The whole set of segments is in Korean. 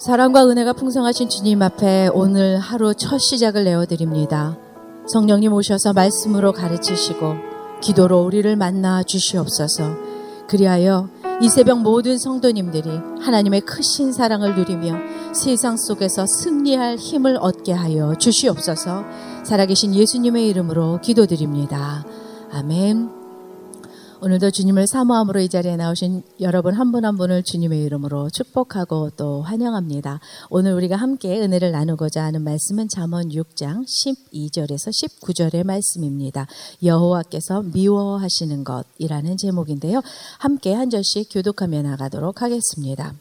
사랑과 은혜가 풍성하신 주님 앞에 오늘 하루 첫 시작을 내어드립니다. 성령님 오셔서 말씀으로 가르치시고 기도로 우리를 만나 주시옵소서. 그리하여 이 새벽 모든 성도님들이 하나님의 크신 사랑을 누리며 세상 속에서 승리할 힘을 얻게 하여 주시옵소서. 살아계신 예수님의 이름으로 기도드립니다. 아멘. 오늘도 주님을 사모함으로 이 자리에 나오신 여러분 한 분 한 분을 주님의 이름으로 축복하고 또 환영합니다. 오늘 우리가 함께 은혜를 나누고자 하는 말씀은 잠언 6장 12절에서 19절의 말씀입니다. 여호와께서 미워하시는 것이라는 제목인데요. 함께 한 절씩 교독하며 나가도록 하겠습니다.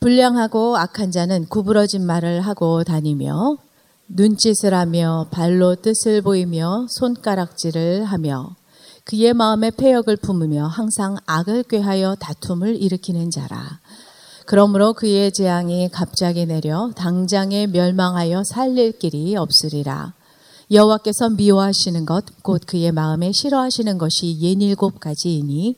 불량하고 악한 자는 구부러진 말을 하고 다니며 눈짓을 하며 발로 뜻을 보이며 손가락질을 하며 그의 마음에 폐역을 품으며 항상 악을 꾀하여 다툼을 일으키는 자라. 그러므로 그의 재앙이 갑자기 내려 당장에 멸망하여 살릴 길이 없으리라. 여호와께서 미워하시는 것 곧 그의 마음에 싫어하시는 것이 예닐곱 가지이니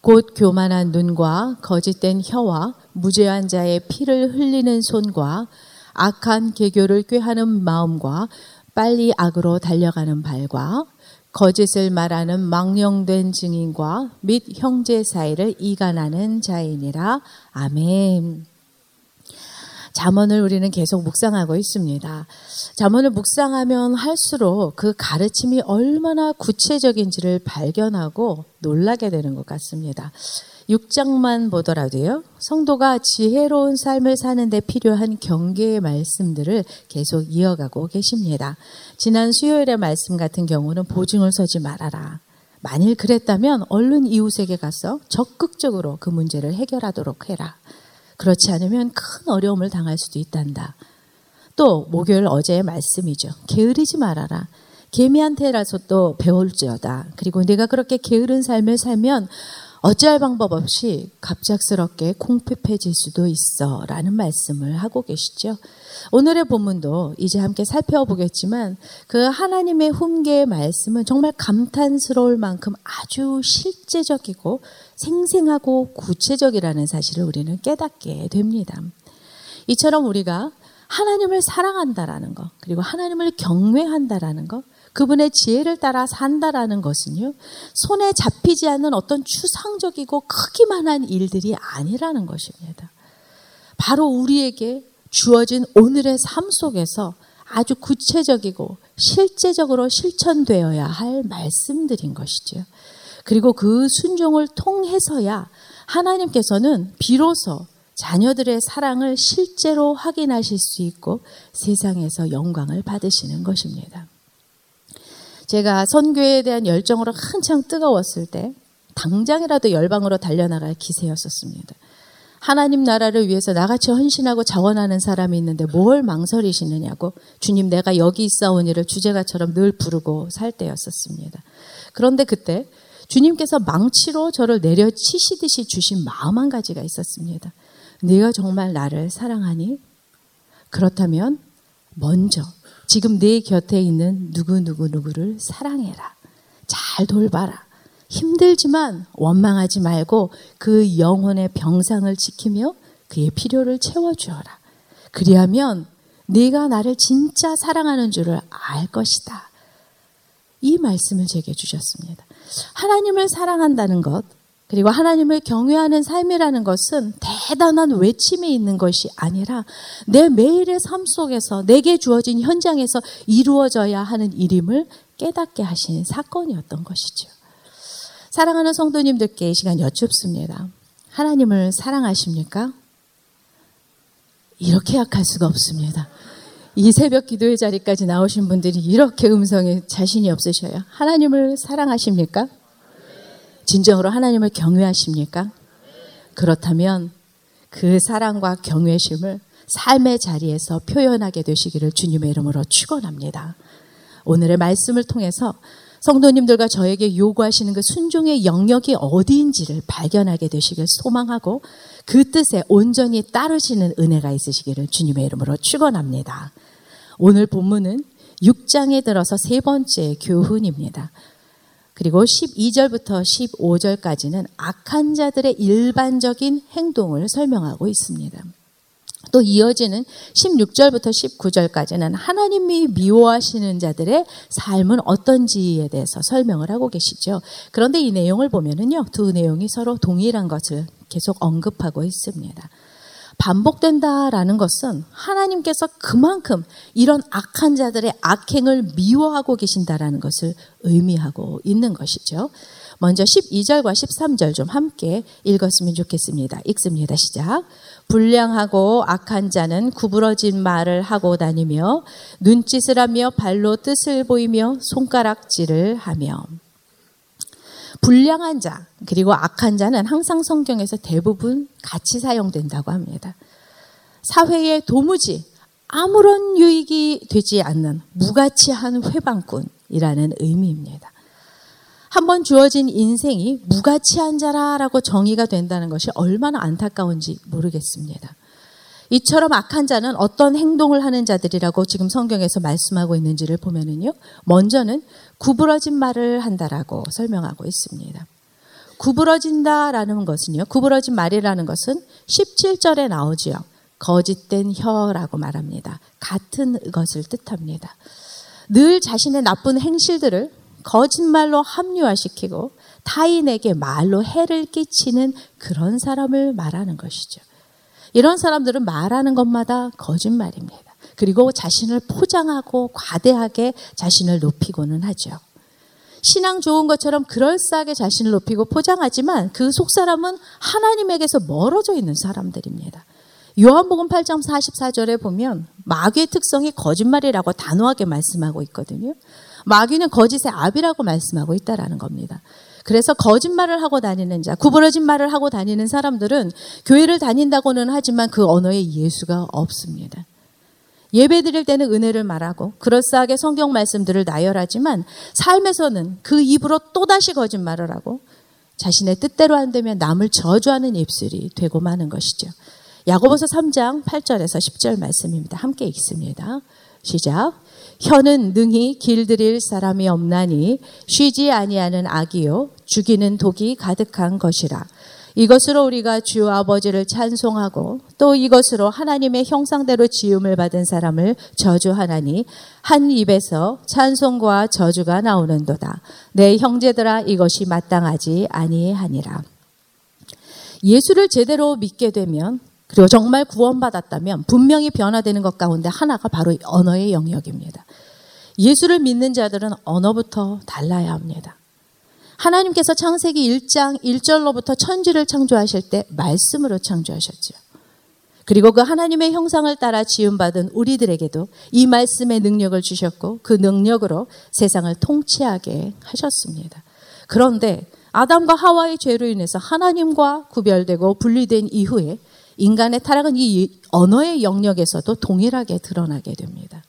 곧 교만한 눈과 거짓된 혀와 무죄한 자의 피를 흘리는 손과 악한 계교를 꾀하는 마음과 빨리 악으로 달려가는 발과 거짓을 말하는 망령된 증인과 및 형제 사이를 이간하는 자이니라. 아멘. 잠언을 우리는 계속 묵상하고 있습니다. 잠언을 묵상하면 할수록 그 가르침이 얼마나 구체적인지를 발견하고 놀라게 되는 것 같습니다. 6장만 보더라도요, 성도가 지혜로운 삶을 사는데 필요한 경계의 말씀들을 계속 이어가고 계십니다. 지난 수요일의 말씀 같은 경우는 보증을 서지 말아라. 만일 그랬다면 얼른 이웃에게 가서 적극적으로 그 문제를 해결하도록 해라. 그렇지 않으면 큰 어려움을 당할 수도 있단다. 또 목요일 어제의 말씀이죠. 게으르지 말아라. 개미한테라서 또 배울지어다. 그리고 내가 그렇게 게으른 삶을 살면 어찌할 방법 없이 갑작스럽게 공핍해질 수도 있어 라는 말씀을 하고 계시죠. 오늘의 본문도 이제 함께 살펴보겠지만 그 하나님의 훈계의 말씀은 정말 감탄스러울 만큼 아주 실제적이고 생생하고 구체적이라는 사실을 우리는 깨닫게 됩니다. 이처럼 우리가 하나님을 사랑한다라는 것, 그리고 하나님을 경외한다라는 것, 그분의 지혜를 따라 산다라는 것은요, 손에 잡히지 않는 어떤 추상적이고 크기만한 일들이 아니라는 것입니다. 바로 우리에게 주어진 오늘의 삶 속에서 아주 구체적이고 실제적으로 실천되어야 할 말씀들인 것이죠. 그리고 그 순종을 통해서야 하나님께서는 비로소 자녀들의 사랑을 실제로 확인하실 수 있고 세상에서 영광을 받으시는 것입니다. 제가 선교에 대한 열정으로 한창 뜨거웠을 때 당장이라도 열방으로 달려나갈 기세였었습니다. 하나님 나라를 위해서 나같이 헌신하고 자원하는 사람이 있는데 뭘 망설이시느냐고 주님 내가 여기 있사오니를 주제가처럼 늘 부르고 살 때였었습니다. 그런데 그때 주님께서 망치로 저를 내려치시듯이 주신 마음 한 가지가 있었습니다. 네가 정말 나를 사랑하니? 그렇다면 먼저 지금 내 곁에 있는 누구누구누구를 사랑해라. 잘 돌봐라. 힘들지만 원망하지 말고 그 영혼의 병상을 지키며 그의 필요를 채워주어라. 그리하면 네가 나를 진짜 사랑하는 줄을 알 것이다. 이 말씀을 제게 주셨습니다. 하나님을 사랑한다는 것, 그리고 하나님을 경외하는 삶이라는 것은 대단한 외침에 있는 것이 아니라 내 매일의 삶 속에서 내게 주어진 현장에서 이루어져야 하는 일임을 깨닫게 하신 사건이었던 것이죠. 사랑하는 성도님들께 이 시간 여쭙습니다. 하나님을 사랑하십니까? 이렇게 약할 수가 없습니다. 이 새벽 기도의 자리까지 나오신 분들이 이렇게 음성에 자신이 없으셔요. 하나님을 사랑하십니까? 진정으로 하나님을 경외하십니까? 그렇다면 그 사랑과 경외심을 삶의 자리에서 표현하게 되시기를 주님의 이름으로 축원합니다. 오늘의 말씀을 통해서 성도님들과 저에게 요구하시는 그 순종의 영역이 어디인지를 발견하게 되시길 소망하고 그 뜻에 온전히 따르시는 은혜가 있으시기를 주님의 이름으로 축원합니다. 오늘 본문은 6장에 들어서 세 번째 교훈입니다. 그리고 12절부터 15절까지는 악한 자들의 일반적인 행동을 설명하고 있습니다. 또 이어지는 16절부터 19절까지는 하나님이 미워하시는 자들의 삶은 어떤지에 대해서 설명을 하고 계시죠. 그런데 이 내용을 보면은요, 두 내용이 서로 동일한 것을 계속 언급하고 있습니다. 반복된다라는 것은 하나님께서 그만큼 이런 악한 자들의 악행을 미워하고 계신다라는 것을 의미하고 있는 것이죠. 먼저 12절과 13절 좀 함께 읽었으면 좋겠습니다. 읽습니다. 시작. 불량하고 악한 자는 구부러진 말을 하고 다니며 눈짓을 하며 발로 뜻을 보이며 손가락질을 하며 불량한 자 그리고 악한 자는 항상 성경에서 대부분 같이 사용된다고 합니다. 사회에 도무지 아무런 유익이 되지 않는 무가치한 회방꾼이라는 의미입니다. 한번 주어진 인생이 무가치한 자라라고 정의가 된다는 것이 얼마나 안타까운지 모르겠습니다. 이처럼 악한 자는 어떤 행동을 하는 자들이라고 지금 성경에서 말씀하고 있는지를 보면은요. 먼저는 구부러진 말을 한다라고 설명하고 있습니다. 구부러진다라는 것은요. 구부러진 말이라는 것은 17절에 나오지요. 거짓된 혀라고 말합니다. 같은 것을 뜻합니다. 늘 자신의 나쁜 행실들을 거짓말로 합리화시키고 타인에게 말로 해를 끼치는 그런 사람을 말하는 것이죠. 이런 사람들은 말하는 것마다 거짓말입니다. 그리고 자신을 포장하고 과대하게 자신을 높이고는 하죠. 신앙 좋은 것처럼 그럴싸하게 자신을 높이고 포장하지만 그 속 사람은 하나님에게서 멀어져 있는 사람들입니다. 요한복음 8장 44절에 보면 마귀의 특성이 거짓말이라고 단호하게 말씀하고 있거든요. 마귀는 거짓의 압이라고 말씀하고 있다라는 겁니다. 그래서 거짓말을 하고 다니는 자, 구부러진 말을 하고 다니는 사람들은 교회를 다닌다고는 하지만 그 언어에 예수가 없습니다. 예배 드릴 때는 은혜를 말하고 그럴싸하게 성경 말씀들을 나열하지만 삶에서는 그 입으로 또다시 거짓말을 하고 자신의 뜻대로 안 되면 남을 저주하는 입술이 되고 마는 것이죠. 야고보서 3장 8절에서 10절 말씀입니다. 함께 읽습니다. 시작. 혀는 능히 길들일 사람이 없나니 쉬지 아니하는 악이요 죽이는 독이 가득한 것이라. 이것으로 우리가 주 아버지를 찬송하고 또 이것으로 하나님의 형상대로 지음을 받은 사람을 저주하나니 한 입에서 찬송과 저주가 나오는도다. 내 형제들아 이것이 마땅하지 아니하니라. 예수를 제대로 믿게 되면 그리고 정말 구원받았다면 분명히 변화되는 것 가운데 하나가 바로 언어의 영역입니다. 예수를 믿는 자들은 언어부터 달라야 합니다. 하나님께서 창세기 1장 1절로부터 천지를 창조하실 때 말씀으로 창조하셨죠. 그리고 그 하나님의 형상을 따라 지음받은 우리들에게도 이 말씀의 능력을 주셨고 그 능력으로 세상을 통치하게 하셨습니다. 그런데 아담과 하와의 죄로 인해서 하나님과 구별되고 분리된 이후에 인간의 타락은 이 언어의 영역에서도 동일하게 드러나게 됩니다.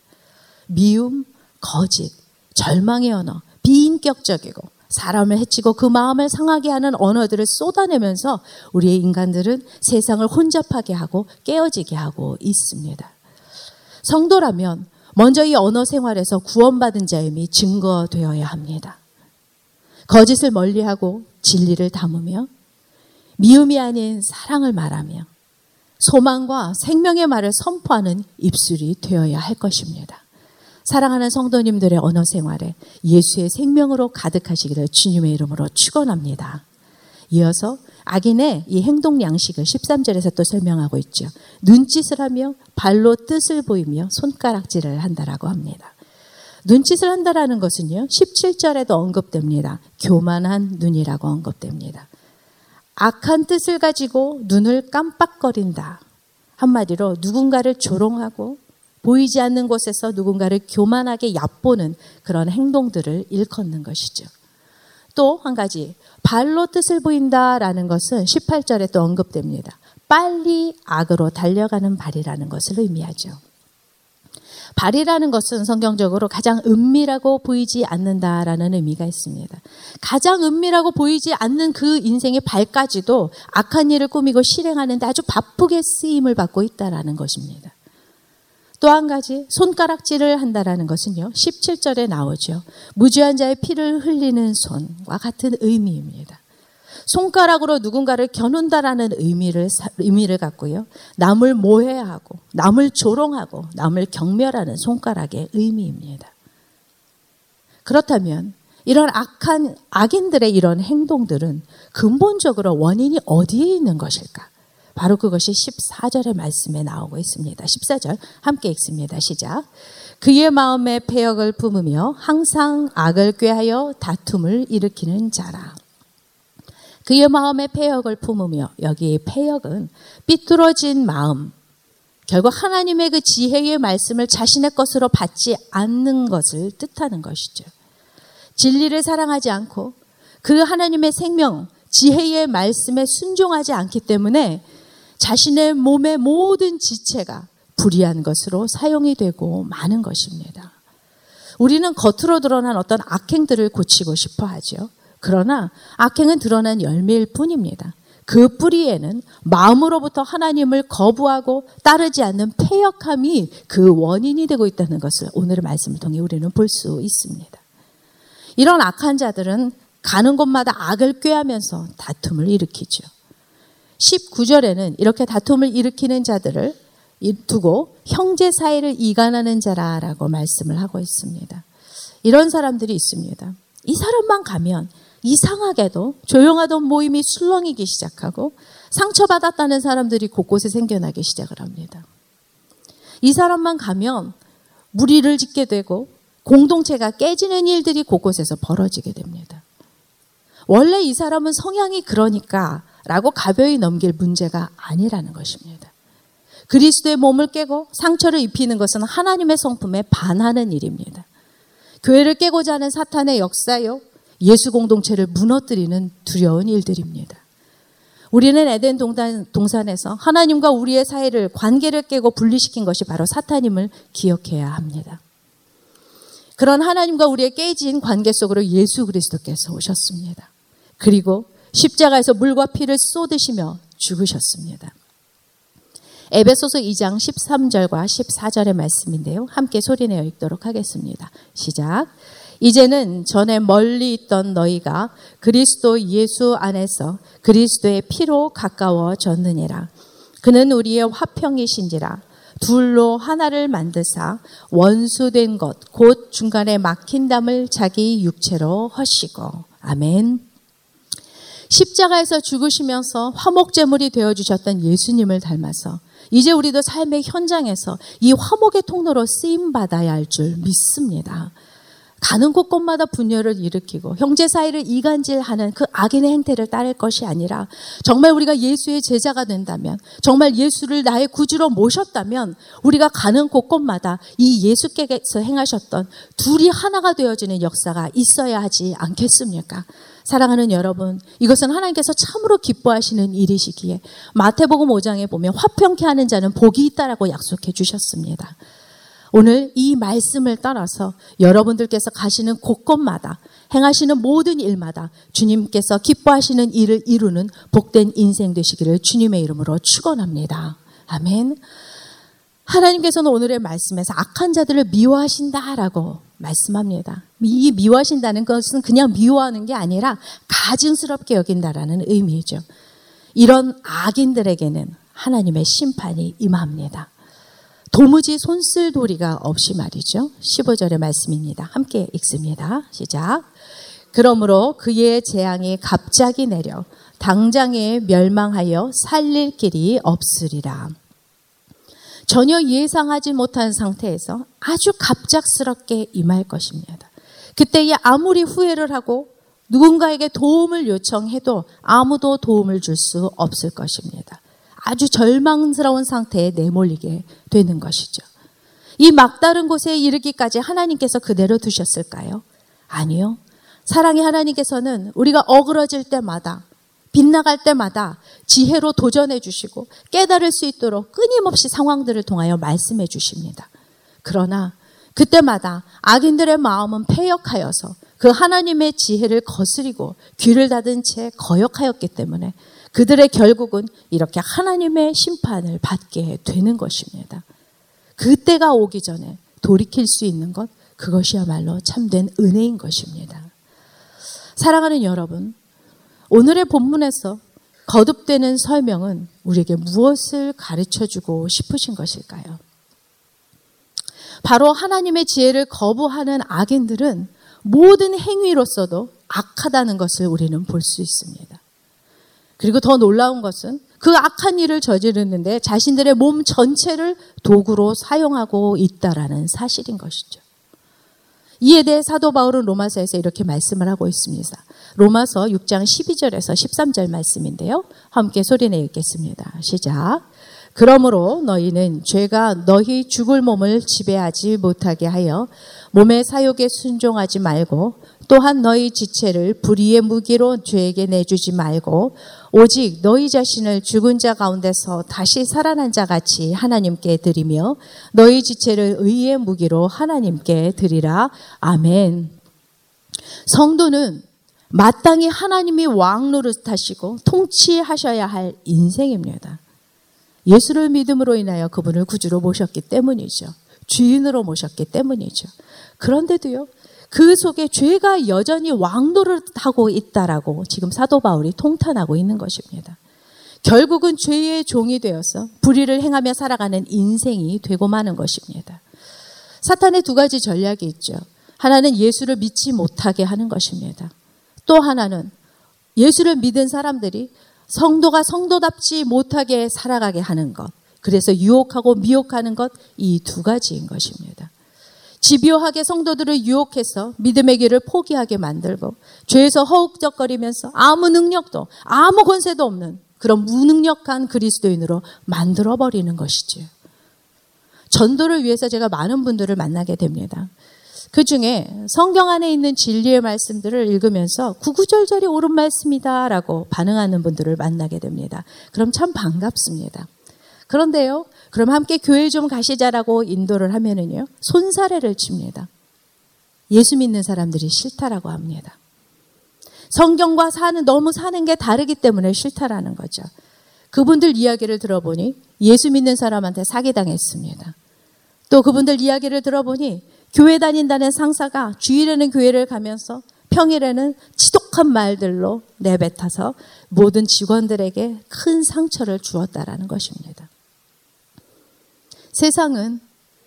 미움, 거짓, 절망의 언어, 비인격적이고 사람을 해치고 그 마음을 상하게 하는 언어들을 쏟아내면서 우리의 인간들은 세상을 혼잡하게 하고 깨어지게 하고 있습니다. 성도라면 먼저 이 언어 생활에서 구원받은 자임이 증거되어야 합니다. 거짓을 멀리하고 진리를 담으며 미움이 아닌 사랑을 말하며 소망과 생명의 말을 선포하는 입술이 되어야 할 것입니다. 사랑하는 성도님들의 언어 생활에 예수의 생명으로 가득하시기를 주님의 이름으로 축원합니다. 이어서 악인의 이 행동 양식을 13절에서 또 설명하고 있죠. 눈짓을 하며 발로 뜻을 보이며 손가락질을 한다라고 합니다. 눈짓을 한다라는 것은요. 17절에도 언급됩니다. 교만한 눈이라고 언급됩니다. 악한 뜻을 가지고 눈을 깜빡거린다. 한마디로 누군가를 조롱하고 보이지 않는 곳에서 누군가를 교만하게 얕보는 그런 행동들을 일컫는 것이죠. 또 한 가지, 발로 뜻을 보인다라는 것은 18절에 또 언급됩니다. 빨리 악으로 달려가는 발이라는 것을 의미하죠. 발이라는 것은 성경적으로 가장 은밀하고 보이지 않는다라는 의미가 있습니다. 가장 은밀하고 보이지 않는 그 인생의 발까지도 악한 일을 꾸미고 실행하는데 아주 바쁘게 쓰임을 받고 있다라는 것입니다. 또 한 가지 손가락질을 한다라는 것은요. 17절에 나오죠. 무죄한 자의 피를 흘리는 손과 같은 의미입니다. 손가락으로 누군가를 겨눈다라는 의미를 의미를 갖고요. 남을 모해하고 남을 조롱하고 남을 경멸하는 손가락의 의미입니다. 그렇다면 이런 악한 악인들의 이런 행동들은 근본적으로 원인이 어디에 있는 것일까? 바로 그것이 14절의 말씀에 나오고 있습니다. 14절 함께 읽습니다. 시작. 그의 마음에 폐역을 품으며 항상 악을 꾀하여 다툼을 일으키는 자라. 그의 마음에 폐역을 품으며 여기 폐역은 삐뚤어진 마음, 결국 하나님의 그 지혜의 말씀을 자신의 것으로 받지 않는 것을 뜻하는 것이죠. 진리를 사랑하지 않고 그 하나님의 생명, 지혜의 말씀에 순종하지 않기 때문에 자신의 몸의 모든 지체가 불의한 것으로 사용이 되고 많은 것입니다. 우리는 겉으로 드러난 어떤 악행들을 고치고 싶어 하죠. 그러나 악행은 드러난 열매일 뿐입니다. 그 뿌리에는 마음으로부터 하나님을 거부하고 따르지 않는 폐역함이 그 원인이 되고 있다는 것을 오늘의 말씀을 통해 우리는 볼 수 있습니다. 이런 악한 자들은 가는 곳마다 악을 꾀하면서 다툼을 일으키죠. 19절에는 이렇게 다툼을 일으키는 자들을 두고 형제 사이를 이간하는 자라라고 말씀을 하고 있습니다. 이런 사람들이 있습니다. 이 사람만 가면 이상하게도 조용하던 모임이 술렁이기 시작하고 상처받았다는 사람들이 곳곳에 생겨나기 시작을 합니다. 이 사람만 가면 무리를 짓게 되고 공동체가 깨지는 일들이 곳곳에서 벌어지게 됩니다. 원래 이 사람은 성향이 그러니까 라고 가벼이 넘길 문제가 아니라는 것입니다. 그리스도의 몸을 깨고 상처를 입히는 것은 하나님의 성품에 반하는 일입니다. 교회를 깨고자 하는 사탄의 역사요, 예수 공동체를 무너뜨리는 두려운 일들입니다. 우리는 에덴 동산, 에서 하나님과 우리의 사이를 관계를 깨고 분리시킨 것이 바로 사탄임을 기억해야 합니다. 그런 하나님과 우리의 깨진 관계 속으로 예수 그리스도께서 오셨습니다. 그리고 십자가에서 물과 피를 쏟으시며 죽으셨습니다. 에베소서 2장 13절과 14절의 말씀인데요. 함께 소리내어 읽도록 하겠습니다. 시작. 이제는 전에 멀리 있던 너희가 그리스도 예수 안에서 그리스도의 피로 가까워졌느니라. 그는 우리의 화평이신지라. 둘로 하나를 만드사 원수된 것, 곧 중간에 막힌 담을 자기 육체로 허시고. 아멘. 십자가에서 죽으시면서 화목제물이 되어 주셨던 예수님을 닮아서 이제 우리도 삶의 현장에서 이 화목의 통로로 쓰임 받아야 할 줄 믿습니다. 가는 곳곳마다 분열을 일으키고 형제 사이를 이간질하는 그 악인의 행태를 따를 것이 아니라 정말 우리가 예수의 제자가 된다면 정말 예수를 나의 구주로 모셨다면 우리가 가는 곳곳마다 이 예수께서 행하셨던 둘이 하나가 되어지는 역사가 있어야 하지 않겠습니까? 사랑하는 여러분, 이것은 하나님께서 참으로 기뻐하시는 일이시기에 마태복음 5장에 보면 화평케 하는 자는 복이 있다라고 약속해 주셨습니다. 오늘 이 말씀을 따라서 여러분들께서 가시는 곳곳마다 행하시는 모든 일마다 주님께서 기뻐하시는 일을 이루는 복된 인생 되시기를 주님의 이름으로 축원합니다. 아멘. 하나님께서는 오늘의 말씀에서 악한 자들을 미워하신다라고 말씀합니다. 이 미워하신다는 것은 그냥 미워하는 게 아니라 가증스럽게 여긴다라는 의미죠. 이런 악인들에게는 하나님의 심판이 임합니다. 도무지 손쓸 도리가 없이 말이죠. 15절의 말씀입니다. 함께 읽습니다. 시작. 그러므로 그의 재앙이 갑자기 내려 당장에 멸망하여 살릴 길이 없으리라. 전혀 예상하지 못한 상태에서 아주 갑작스럽게 임할 것입니다. 그때에 아무리 후회를 하고 누군가에게 도움을 요청해도 아무도 도움을 줄 수 없을 것입니다. 아주 절망스러운 상태에 내몰리게 되는 것이죠. 이 막다른 곳에 이르기까지 하나님께서 그대로 두셨을까요? 아니요. 사랑의 하나님께서는 우리가 어그러질 때마다 빗나갈 때마다 지혜로 도전해 주시고 깨달을 수 있도록 끊임없이 상황들을 통하여 말씀해 주십니다. 그러나 그때마다 악인들의 마음은 패역하여서 그 하나님의 지혜를 거스리고 귀를 닫은 채 거역하였기 때문에 그들의 결국은 이렇게 하나님의 심판을 받게 되는 것입니다. 그때가 오기 전에 돌이킬 수 있는 것, 그것이야말로 참된 은혜인 것입니다. 사랑하는 여러분, 오늘의 본문에서 거듭되는 설명은 우리에게 무엇을 가르쳐 주고 싶으신 것일까요? 바로 하나님의 지혜를 거부하는 악인들은 모든 행위로서도 악하다는 것을 우리는 볼 수 있습니다. 그리고 더 놀라운 것은 그 악한 일을 저지르는데 자신들의 몸 전체를 도구로 사용하고 있다라는 사실인 것이죠. 이에 대해 사도 바울은 로마서에서 이렇게 말씀을 하고 있습니다. 로마서 6장 12절에서 13절 말씀인데요. 함께 소리내 읽겠습니다. 시작. 그러므로 너희는 죄가 너희 죽을 몸을 지배하지 못하게 하여 몸의 사욕에 순종하지 말고 또한 너희 지체를 불의의 무기로 죄에게 내주지 말고 오직 너희 자신을 죽은 자 가운데서 다시 살아난 자 같이 하나님께 드리며 너희 지체를 의의 무기로 하나님께 드리라. 아멘. 성도는 마땅히 하나님이 왕 노릇하시고 통치하셔야 할 인생입니다. 예수를 믿음으로 인하여 그분을 구주로 모셨기 때문이죠. 주인으로 모셨기 때문이죠. 그런데도요, 그 속에 죄가 여전히 왕도를 하고 있다라고 지금 사도 바울이 통탄하고 있는 것입니다. 결국은 죄의 종이 되어서 불의를 행하며 살아가는 인생이 되고 마는 것입니다. 사탄의 두 가지 전략이 있죠. 하나는 예수를 믿지 못하게 하는 것입니다. 또 하나는 예수를 믿은 사람들이 성도가 성도답지 못하게 살아가게 하는 것. 그래서 유혹하고 미혹하는 것, 이 두 가지인 것입니다. 집요하게 성도들을 유혹해서 믿음의 길을 포기하게 만들고 죄에서 허욱적거리면서 아무 능력도 아무 권세도 없는 그런 무능력한 그리스도인으로 만들어 버리는 것이지요. 전도를 위해서 제가 많은 분들을 만나게 됩니다. 그 중에 성경 안에 있는 진리의 말씀들을 읽으면서 구구절절이 옳은 말씀이다라고 반응하는 분들을 만나게 됩니다. 그럼 참 반갑습니다. 그런데요, 그럼 함께 교회 좀 가시자라고 인도를 하면은요, 손사래를 칩니다. 예수 믿는 사람들이 싫다라고 합니다. 성경과 사는, 너무 사는 게 다르기 때문에 싫다라는 거죠. 그분들 이야기를 들어보니 예수 믿는 사람한테 사기당했습니다. 또 그분들 이야기를 들어보니 교회 다닌다는 상사가 주일에는 교회를 가면서 평일에는 지독한 말들로 내뱉어서 모든 직원들에게 큰 상처를 주었다라는 것입니다. 세상은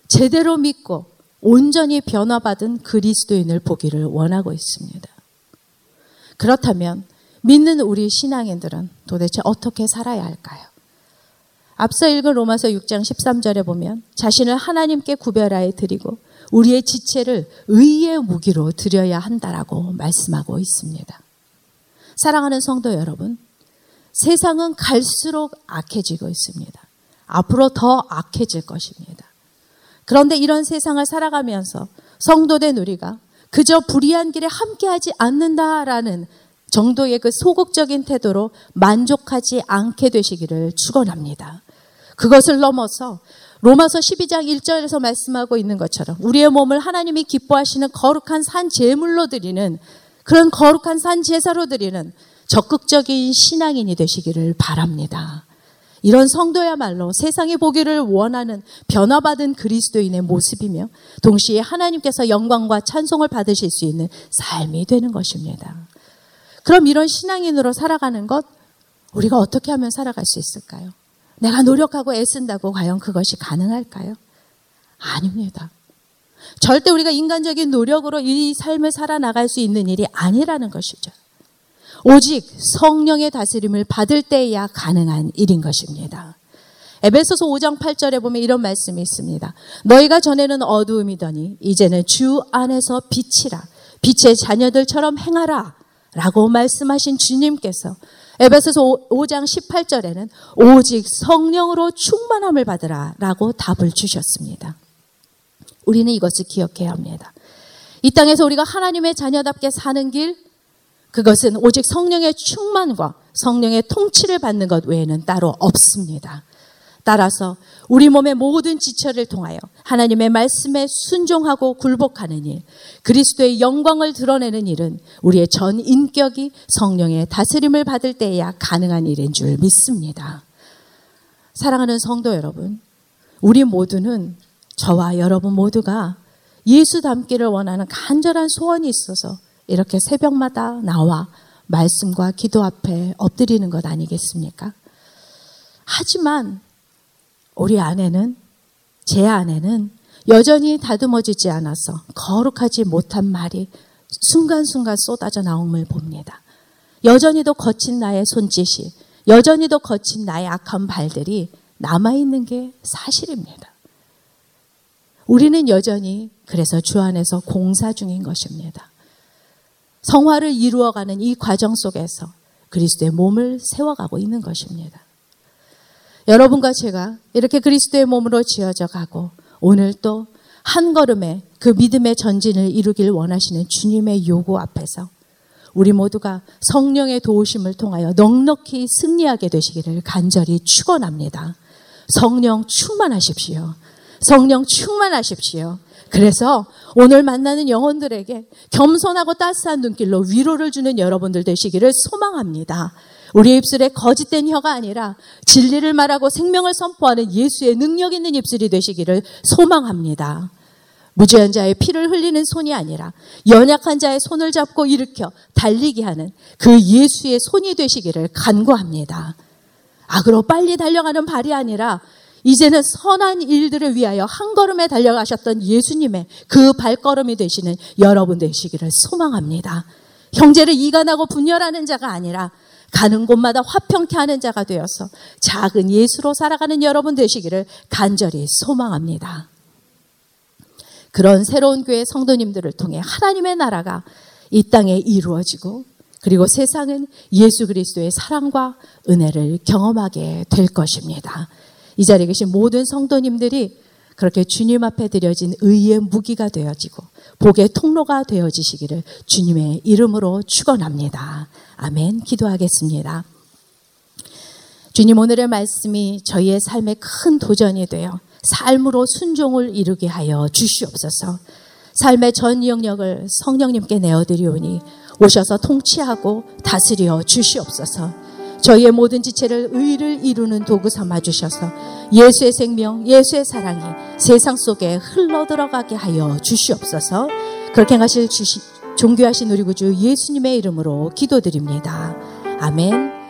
제대로 믿고 온전히 변화받은 그리스도인을 보기를 원하고 있습니다. 그렇다면 믿는 우리 신앙인들은 도대체 어떻게 살아야 할까요? 앞서 읽은 로마서 6장 13절에 보면 자신을 하나님께 구별하여 드리고 우리의 지체를 의의 무기로 드려야 한다라고 말씀하고 있습니다. 사랑하는 성도 여러분, 세상은 갈수록 악해지고 있습니다. 앞으로 더 악해질 것입니다. 그런데 이런 세상을 살아가면서 성도된 우리가 그저 불의한 길에 함께하지 않는다라는 정도의 그 소극적인 태도로 만족하지 않게 되시기를 축원합니다. 그것을 넘어서 로마서 12장 1절에서 말씀하고 있는 것처럼 우리의 몸을 하나님이 기뻐하시는 거룩한 산 제물로 드리는 그런 거룩한 산 제사로 드리는 적극적인 신앙인이 되시기를 바랍니다. 이런 성도야말로 세상이 보기를 원하는 변화받은 그리스도인의 모습이며 동시에 하나님께서 영광과 찬송을 받으실 수 있는 삶이 되는 것입니다. 그럼 이런 신앙인으로 살아가는 것 우리가 어떻게 하면 살아갈 수 있을까요? 내가 노력하고 애쓴다고 과연 그것이 가능할까요? 아닙니다. 절대 우리가 인간적인 노력으로 이 삶을 살아나갈 수 있는 일이 아니라는 것이죠. 오직 성령의 다스림을 받을 때야 가능한 일인 것입니다. 에베소서 5장 8절에 보면 이런 말씀이 있습니다. 너희가 전에는 어두움이더니 이제는 주 안에서 빛이라 빛의 자녀들처럼 행하라 라고 말씀하신 주님께서 에베소서 5장 18절에는 오직 성령으로 충만함을 받으라 라고 답을 주셨습니다. 우리는 이것을 기억해야 합니다. 이 땅에서 우리가 하나님의 자녀답게 사는 길, 그것은 오직 성령의 충만과 성령의 통치를 받는 것 외에는 따로 없습니다. 따라서 우리 몸의 모든 지체를 통하여 하나님의 말씀에 순종하고 굴복하는 일, 그리스도의 영광을 드러내는 일은 우리의 전 인격이 성령의 다스림을 받을 때에야 가능한 일인 줄 믿습니다. 사랑하는 성도 여러분, 우리 모두는 저와 여러분 모두가 예수 닮기를 원하는 간절한 소원이 있어서 이렇게 새벽마다 나와 말씀과 기도 앞에 엎드리는 것 아니겠습니까? 하지만 우리 안에는 제 안에는 여전히 다듬어지지 않아서 거룩하지 못한 말이 순간순간 쏟아져 나옴을 봅니다. 여전히도 거친 나의 손짓이, 여전히도 거친 나의 악한 발들이 남아있는 게 사실입니다. 우리는 여전히 그래서 주 안에서 공사 중인 것입니다. 성화를 이루어가는 이 과정 속에서 그리스도의 몸을 세워가고 있는 것입니다. 여러분과 제가 이렇게 그리스도의 몸으로 지어져 가고 오늘 또 한 걸음에 그 믿음의 전진을 이루길 원하시는 주님의 요구 앞에서 우리 모두가 성령의 도우심을 통하여 넉넉히 승리하게 되시기를 간절히 축원합니다. 성령 충만하십시오. 성령 충만하십시오. 그래서 오늘 만나는 영혼들에게 겸손하고 따스한 눈길로 위로를 주는 여러분들 되시기를 소망합니다. 우리 입술에 거짓된 혀가 아니라 진리를 말하고 생명을 선포하는 예수의 능력 있는 입술이 되시기를 소망합니다. 무죄한 자의 피를 흘리는 손이 아니라 연약한 자의 손을 잡고 일으켜 달리게 하는 그 예수의 손이 되시기를 간구합니다. 악으로 빨리 달려가는 발이 아니라 이제는 선한 일들을 위하여 한 걸음에 달려가셨던 예수님의 그 발걸음이 되시는 여러분 되시기를 소망합니다. 형제를 이간하고 분열하는 자가 아니라 가는 곳마다 화평케 하는 자가 되어서 작은 예수로 살아가는 여러분 되시기를 간절히 소망합니다. 그런 새로운 교회 성도님들을 통해 하나님의 나라가 이 땅에 이루어지고 그리고 세상은 예수 그리스도의 사랑과 은혜를 경험하게 될 것입니다. 이 자리에 계신 모든 성도님들이 그렇게 주님 앞에 드려진 의의 무기가 되어지고 복의 통로가 되어지시기를 주님의 이름으로 축원합니다. 아멘. 기도하겠습니다. 주님 오늘의 말씀이 저희의 삶에 큰 도전이 되어 삶으로 순종을 이루게 하여 주시옵소서. 삶의 전 영역을 성령님께 내어드리오니 오셔서 통치하고 다스려 주시옵소서. 저희의 모든 지체를 의를 이루는 도구 삼아 주셔서 예수의 생명, 예수의 사랑이 세상 속에 흘러 들어가게 하여 주시옵소서. 그렇게 하실 주시, 종교하신 우리 구주 예수님의 이름으로 기도드립니다. 아멘.